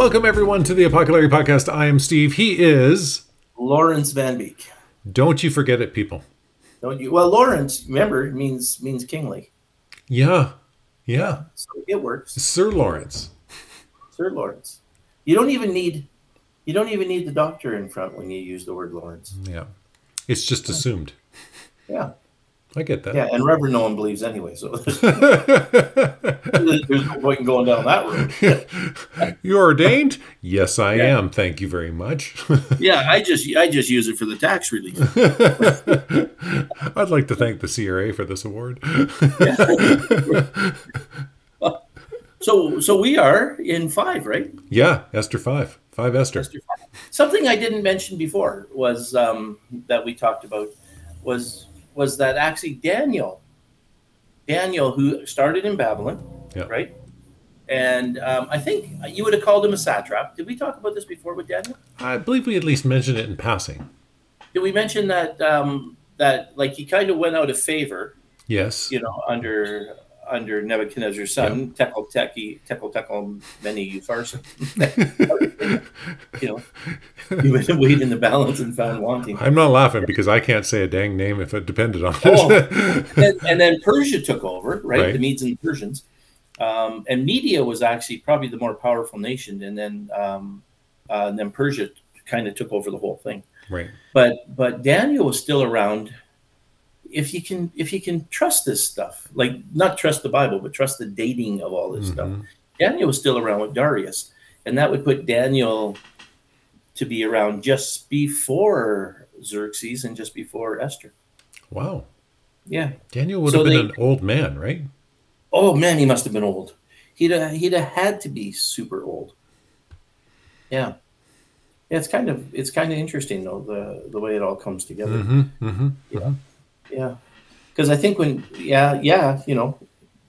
Welcome everyone to the Apocalypse Podcast. I am Steve. He is. Lawrence Van Beek. Don't you forget it, people. Don't you? Well, Lawrence, remember, means means kingly. Yeah, yeah. So it works. Sir Lawrence. Sir Lawrence. You don't even need you don't even need the doctor in front when you use the word Lawrence. Yeah, it's just assumed. Yeah. I get that. Yeah, and Reverend no one believes anyway, so there's, there's no point in going down that road. You're ordained? Yes, I Yeah. am. Thank you very much. Yeah, I just I just use it for the tax relief. I'd like to thank the CRA for this award. So so we are in five, right? yeah, Esther 5. 5 Esther. Something I didn't mention before was um, that we talked about was was that actually Daniel, Daniel who started in Babylon, Yeah. right? And um, I think you would have called him a satrap. Did we talk about this before with Daniel? I believe we at least mentioned it in passing. Did we mention that um, that like he kind of went out of favor, Yes. you know, under under Nebuchadnezzar's son, Tekel Teki, Tekel Tekel Many Upharsin. you know, he went and weighed in the balance and found wanting. I'm not laughing because I can't say a dang name if it depended on it. Oh. and, and then Persia took over, right? Right. The Medes and the Persians. Um, and Media was actually probably the more powerful nation, and then um, uh, and then Persia kind of took over the whole thing. right. But but Daniel was still around. If you can if you can trust this stuff, like not trust the Bible, but trust the dating of all this stuff. Mhm. Daniel was still around with Darius, and that would put Daniel to be around just before Xerxes and just before Esther. Wow. Yeah. Daniel would So have been they- an old man, right? Oh man, he must have been old. He'd have, he'd have had to be super old. Yeah, yeah. It's kind of it's kind of interesting though the the way it all comes together. Mm-hmm. Mm-hmm. Yeah, yeah. Because I think when yeah yeah you know,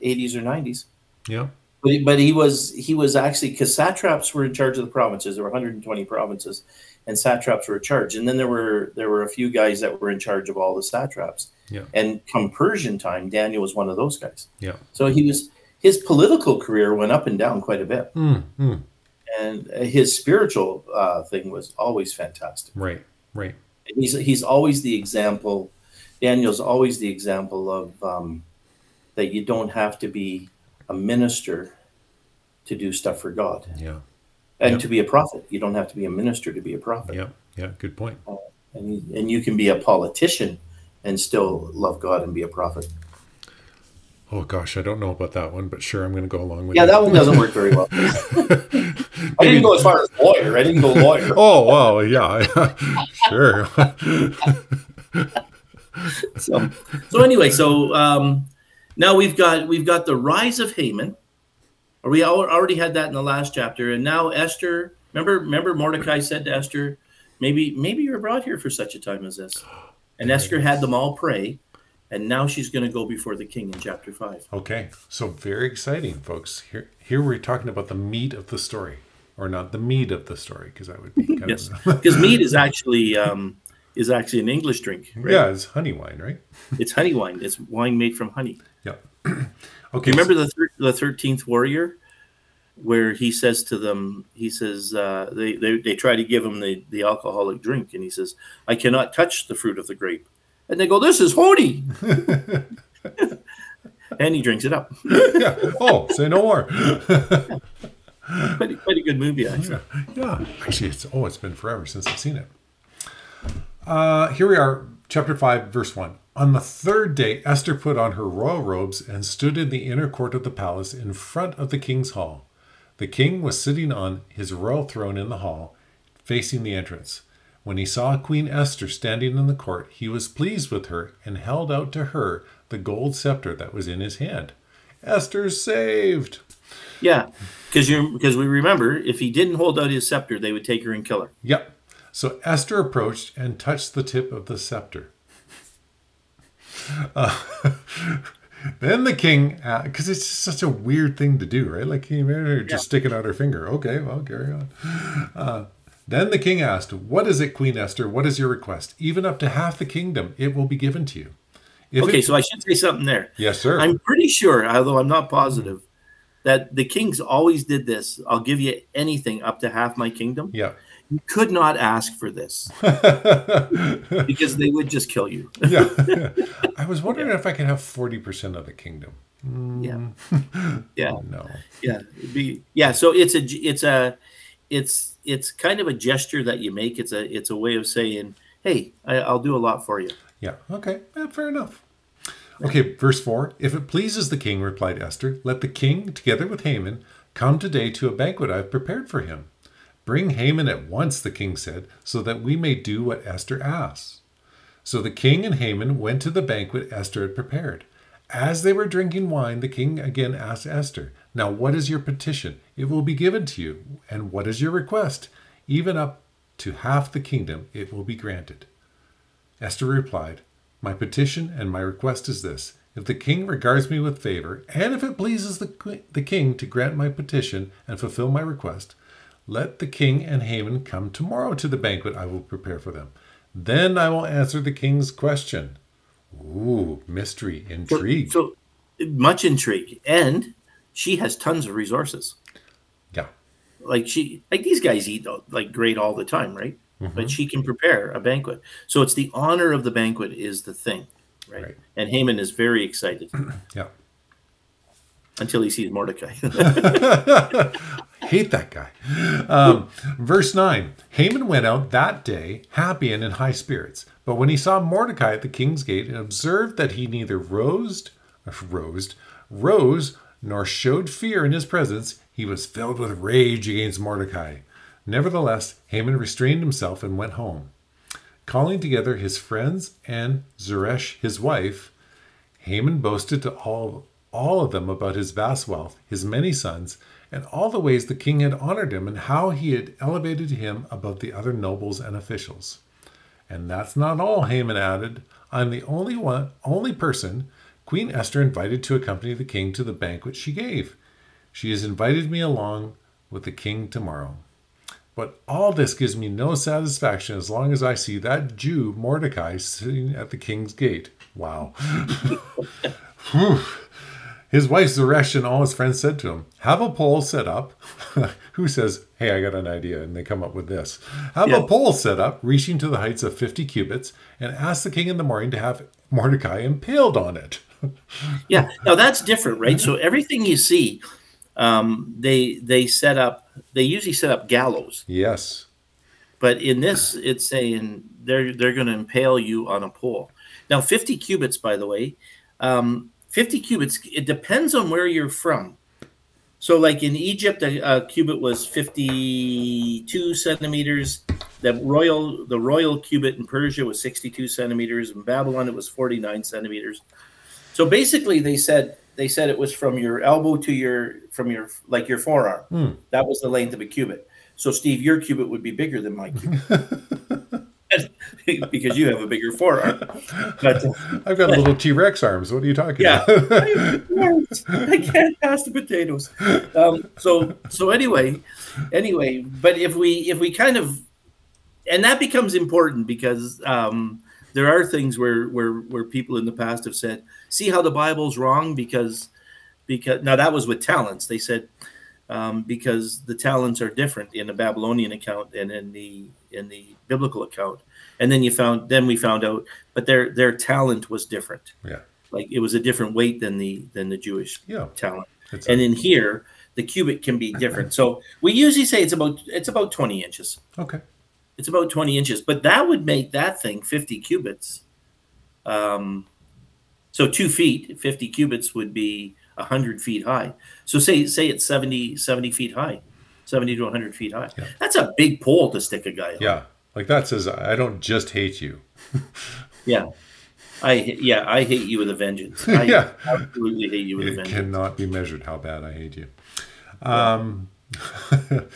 eighties or nineties. Yeah. But he, but he was he was actually because satraps were in charge of the provinces. There were 120 provinces, and satraps were in charge. And then there were there were a few guys that were in charge of all the satraps. Yeah. And come Persian time, Daniel was one of those guys. Yeah. So he was his political career went up and down quite a bit, Mm-hmm. and his spiritual uh, thing was always fantastic. Right. Right. He's he's always the example. Daniel's always the example of um, that you don't have to be a minister to do stuff for God, Yeah. and Yeah. to be a prophet. You don't have to be a minister to be a prophet, Yeah. Yeah. Good point. and you, and you can be a politician and still love God and be a prophet. Oh gosh, I don't know about that one, but sure, I'm going to go along with Yeah, you. that one doesn't work very well. I didn't go as far as lawyer. I didn't go lawyer. Oh well, yeah, sure. so so anyway so um now we've got we've got the rise of haman. We already had that in the last chapter and now esther remember remember mordecai said to esther maybe maybe you're brought here for such a time as this. And esther had them all pray and now she's going to go before the king in chapter 5 okay, so very exciting, folks. Here, here we're talking about the meat of the story, or not the meat of the story, because that would be kind yes of because mead is actually um is actually an english drink right? yeah, it's honey wine, right? it's honey wine it's wine made from honey Yeah. okay. Remember the thir- the thirteenth warrior, where he says to them, he says uh, they, they they try to give him the the alcoholic drink, and he says, "I cannot touch the fruit of the grape," and they go, "This is holy," and he drinks it up. yeah. Oh, say no more. quite, quite a good movie, actually. yeah, actually, it's oh, it's been forever since I've seen it. Uh, here we are, chapter five, verse one. On the third day, Esther put on her royal robes and stood in the inner court of the palace in front of the king's hall. The king was sitting on his royal throne in the hall, facing the entrance. When he saw Queen Esther standing in the court, he was pleased with her and held out to her the gold scepter that was in his hand. Esther's saved. Yeah, because you because we remember if he didn't hold out his scepter, they would take her and kill her. Yep. So Esther approached and touched the tip of the scepter. Uh, then the king, because it's just such a weird thing to do, right? Like, can you imagine her just sticking out her finger? Okay, well, carry on. Uh, then the king asked, What is it, Queen Esther? What is your request? Even up to half the kingdom, it will be given to you. If Okay, it- so I should say something there. yes, sir. I'm pretty sure, although I'm not positive, that the kings always did this. I'll give you anything up to half my kingdom. Yeah. You could not ask for this because they would just kill you. yeah. I was wondering if I could have 40% of the kingdom. Yeah. Hmm. Yeah. Oh, no. Yeah. Be, yeah. So it's a it's a it's it's kind of a gesture that you make. It's a it's a way of saying, hey, I, I'll do a lot for you. Yeah. Okay. Yeah, fair enough. Okay, verse 4 If it pleases the king, replied Esther, let the king, together with Haman, come today to a banquet I have prepared for him. Bring Haman at once, the king said, so that we may do what Esther asks. So the king and Haman went to the banquet Esther had prepared. As they were drinking wine, the king again asked Esther, Now what is your petition? It will be given to you. And what is your request? Even up to half the kingdom it will be granted. Esther replied, My petition and my request is this if the king regards me with favor, and if it pleases the, the king to grant my petition and fulfill my request, let the king and Haman come tomorrow to the banquet I will prepare for them. Then I will answer the king's question. Ooh, mystery, So, intrigue. so much intrigue, and she has tons of resources. yeah, Like she, like these guys eat like great all the time, right? Mm-hmm. But she can prepare a banquet. So it's the honor of the banquet is the thing, right? Right. And Haman is very excited yeah. until he sees Mordecai. Hate that guy. Um, verse 9 Haman went out that day happy and in high spirits. But when he saw Mordecai at the king's gate and observed that he neither rose, rose, rose, nor showed fear in his presence, he was filled with rage against Mordecai. Nevertheless, Haman restrained himself and went home. Calling together his friends and Zeresh, his wife, Haman boasted to all, all of them about his vast wealth, his many sons, and all the ways the king had honored him and how he had elevated him above the other nobles and officials. And that's not all, Haman added. I'm the only one, only person Queen Esther invited to accompany the king to the banquet she gave. She has invited me along with the king tomorrow. But all this gives me no satisfaction as long as I see that Jew Mordecai sitting at the king's gate. Wow. His wife Zeresh and all his friends said to him, Have a pole set up. Who says, Hey, I got an idea? And they come up with this. Have Yeah. a pole set up, reaching to the heights of 50 cubits, and ask the king in the morning to have Mordecai impaled on it. yeah. Now that's different, right? So everything you see, um, they they set up. They usually set up gallows, yes. but in this, it's saying they're they're going to impale you on a pole. Now, fifty cubits, by the way, um, fifty cubits. It depends on where you're from. So, like in Egypt, a, a cubit was fifty-two centimeters. The royal the royal cubit in Persia was sixty-two centimeters. In Babylon, it was forty-nine centimeters. So basically, they said they said it was from your elbow to your from your like your forearm. Hmm. That was the length of a cubit. So Steve, your cubit would be bigger than my cubit because you have a bigger forearm. But I've got little T Rex arms. What are you talking yeah, about? I can't pass the potatoes. Um, so so anyway, anyway, but if we if we kind of and that becomes important because um, there are things where where where people in the past have said, see how the Bible's wrong because because now that was with talents. They said um, because the talents are different in the Babylonian account and in the in the biblical account. And then you found then we found out, but their their talent was different yeah. like it was a different weight than the than the Jewish Yeah. talent. It's And in here, the cubit can be different. So we usually say it's about it's about 20 inches. okay. It's about 20 inches, but that would make that thing 50 cubits. Um, so two feet, 50 cubits would be 100 feet high. So say say it's 70 70 feet high, 70 to 100 feet high. Yeah. That's a big pole to stick a guy on. Yeah. Like that says, I don't just hate you. Yeah. I yeah, I hate you with a vengeance. I Yeah. absolutely hate you with a It vengeance. cannot be measured how bad I hate you. Um,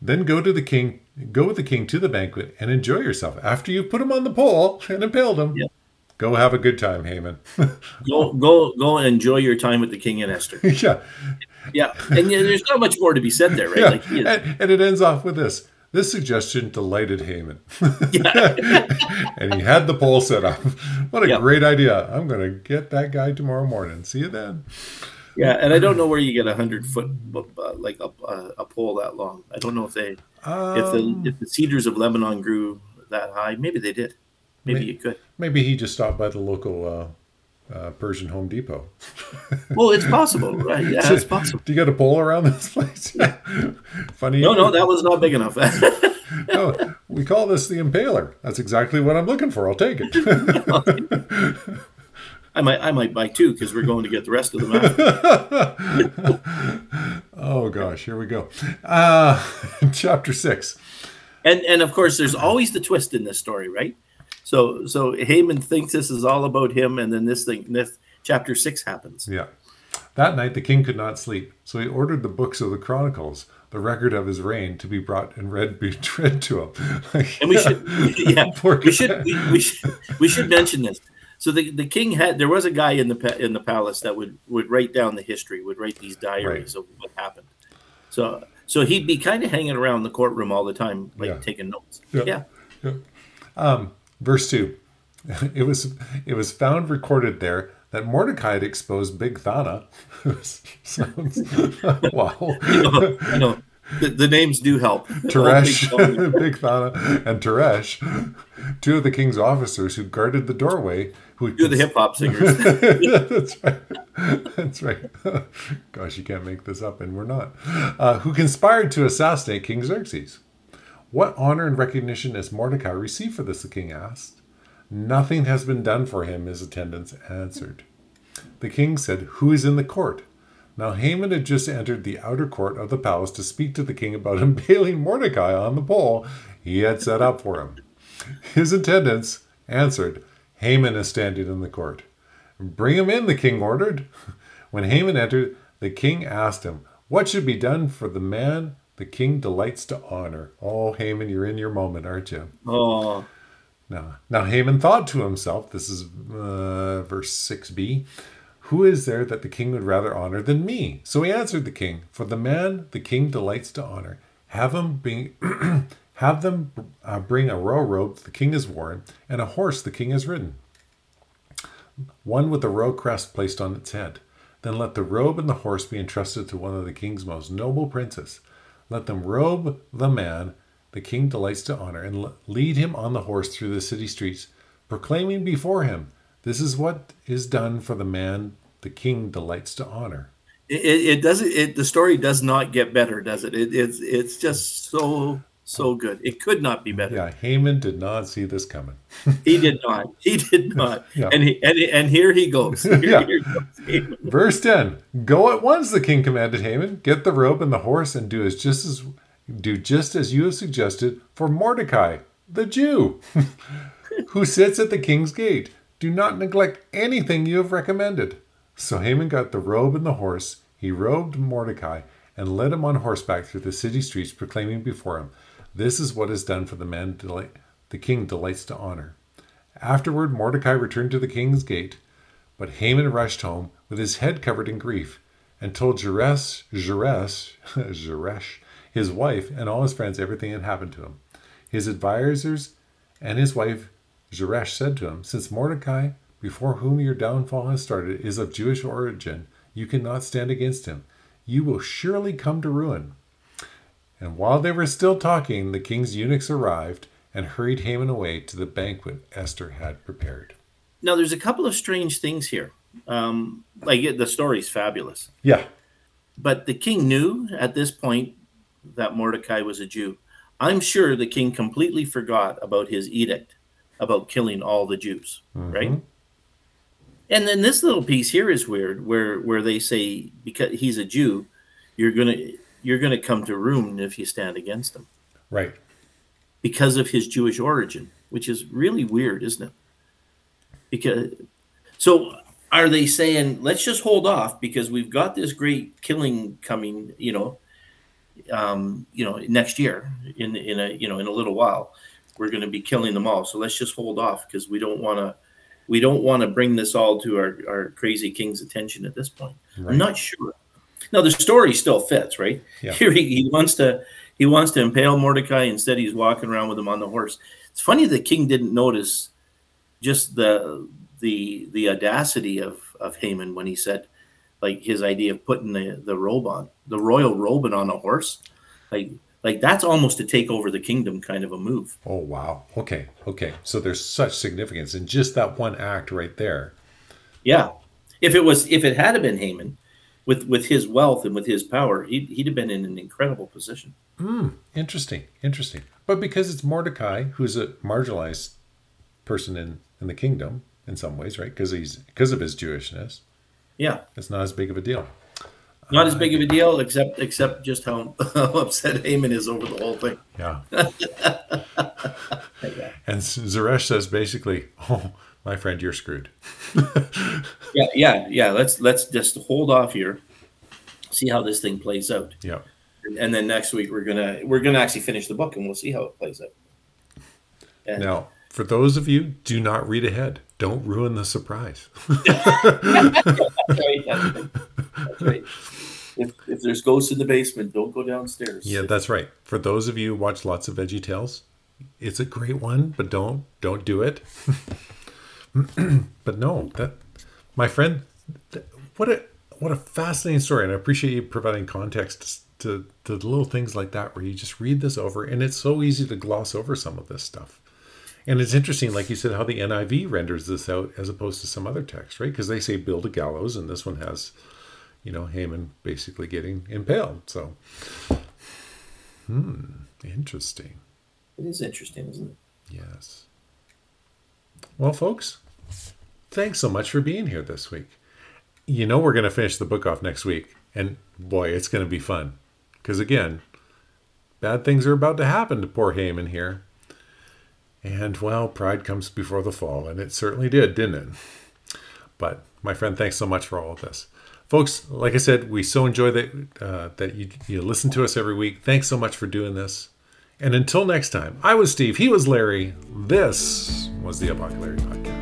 then go to the king, go with the king to the banquet and enjoy yourself. After you've put him on the pole and impaled him, Yeah. go have a good time, Haman. go go go enjoy your time with the king and Esther. yeah, Yeah, and yeah, there's not much more to be said there, right? yeah. Like, is- and, and it ends off with this. This suggestion delighted Haman. and he had the pole set up. What a Yeah. great idea. I'm going to get that guy tomorrow morning. See you then. Yeah, and I don't know where you get a hundred foot uh, like a, a pole that long. I don't know if they um, if the um, if the cedars of Lebanon grew that high. Maybe they did. Maybe may, you could. Maybe he just stopped by the local uh, uh, Persian Home Depot. well, it's possible, right? Yeah, it's possible. Do you got a pole around this place? Yeah. Funny. No, no, that was not big enough. no, we call this the impaler. That's exactly what I'm looking for. I'll take it. I might, I might buy two because we're going to get the rest of them out. oh gosh, here we go. Uh, chapter six. And and of course, there's always the twist in this story, right? So so Haman thinks this is all about him, and then this thing, this chapter six happens. Yeah. That night the king could not sleep, so he ordered the books of the Chronicles, the record of his reign, to be brought and read, be read to him. and we should, yeah, we should, we, we should, we should mention this. So the, the king had there was a guy in the in the palace that would would write down the history, would write these diaries right. of what happened. So so he'd be kind of hanging around the courtroom all the time, like yeah. taking notes. Yeah. yeah. yeah. Um, verse two, it was it was found recorded there that Mordecai had exposed Bigthana. Sounds wow. I know, I know. The, the, names do help. Teresh, Bigthana, and Teresh, two of the king's officers who guarded the doorway, who do the hip hop singers. that's right. That's right. Gosh, you can't make this up, and we're not. Uh, who conspired to assassinate King Xerxes? What honor and recognition has Mordecai received for this? The king asked. Nothing has been done for him, his attendants answered. The king said, Who is in the court? Now Haman had just entered the outer court of the palace to speak to the king about impaling Mordecai on the pole he had set up for him. His attendants answered, Haman is standing in the court. Bring him in, the king ordered. When Haman entered, the king asked him, What should be done for the man the king delights to honor? Oh, Haman, you're in your moment, aren't you? Oh. Now, now Haman thought to himself, this is uh, verse 6b, who is there that the king would rather honor than me? So he answered the king, For the man the king delights to honor, have him bring, have them uh, bring a royal robe the king has worn, and a horse the king has ridden, one with a royal crest placed on its head. Then let the robe and the horse be entrusted to one of the king's most noble princes. Let them robe the man the king delights to honor, and lead him on the horse through the city streets, proclaiming before him, This is what is done for the man the king delights to honor. It, it doesn't. It, the story does not get better, does it? it? It's it's just so so good. It could not be better. Yeah, Haman did not see this coming. he did not. He did not. Yeah. And he and, and here he goes. Here, yeah. Here goes Verse ten: Go at once, the king commanded Haman. Get the robe and the horse, and do as just as do just as you have suggested for Mordecai, the Jew, who sits at the king's gate. Do not neglect anything you have recommended. So Haman got the robe and the horse. He robed Mordecai and led him on horseback through the city streets, proclaiming before him, This is what is done for the man the king delights to honor. Afterward, Mordecai returned to the king's gate, but Haman rushed home with his head covered in grief and told Jeresh, Jeresh, Jeresh his wife, and all his friends everything that happened to him. His advisers and his wife Zeresh said to him, Since Mordecai, before whom your downfall has started, is of Jewish origin, you cannot stand against him. You will surely come to ruin. And while they were still talking, the king's eunuchs arrived and hurried Haman away to the banquet Esther had prepared. Now, there's a couple of strange things here. Um, like the story's fabulous. Yeah. But the king knew at this point that Mordecai was a Jew. I'm sure the king completely forgot about his edict about killing all the Jews, mm-hmm. right? And then this little piece here is weird, where where they say because he's a Jew, you're gonna you're gonna come to ruin if you stand against him, right? Because of his Jewish origin, which is really weird, isn't it? Because so are they saying let's just hold off because we've got this great killing coming, you know, um, you know, next year in in a you know in a little while, we're going to be killing them all. So let's just hold off because we don't want to we don't want to bring this all to our, our crazy king's attention at this point. Right. I'm not sure. Now the story still fits, right? Yeah. Here he, he wants to he wants to impale Mordecai. Instead, he's walking around with him on the horse. It's funny the king didn't notice just the the the audacity of of Haman when he said, like his idea of putting the the robe on the royal robe and on a horse, like like that's almost to take over the kingdom kind of a move. Oh wow. Okay. Okay. So there's such significance in just that one act right there. Yeah. If it was if it had been Haman, with with his wealth and with his power, he'd, he'd have been in an incredible position. Hmm. Interesting. Interesting. But because it's Mordecai, who's a marginalized person in in the kingdom in some ways, right? Because he's because of his Jewishness. Yeah. It's not as big of a deal. Not as big of a deal, except except just how, how upset Haman is over the whole thing. Yeah. and Zeresh says basically, "Oh, my friend, you're screwed." yeah, yeah, yeah. Let's let's just hold off here, see how this thing plays out. Yeah. And then next week we're gonna we're gonna actually finish the book and we'll see how it plays out. And now, for those of you, do not read ahead. Don't ruin the surprise. that's right. That's right. That's right. If, if there's ghosts in the basement, don't go downstairs. Yeah, that's right. For those of you who watch lots of Veggie Tales, it's a great one, but don't don't do it. but no, that my friend, what a what a fascinating story, and I appreciate you providing context to, to the little things like that, where you just read this over, and it's so easy to gloss over some of this stuff. And it's interesting, like you said, how the NIV renders this out as opposed to some other text, right? Because they say build a gallows, and this one has you know, Haman basically getting impaled. So, hmm, interesting. It is interesting, isn't it? Yes. Well, folks, thanks so much for being here this week. You know, we're going to finish the book off next week, and boy, it's going to be fun. Because again, bad things are about to happen to poor Haman here. And well, pride comes before the fall, and it certainly did, didn't it? But my friend, thanks so much for all of this folks like i said we so enjoy that uh, that you, you listen to us every week thanks so much for doing this and until next time i was steve he was larry this was the apocalypse podcast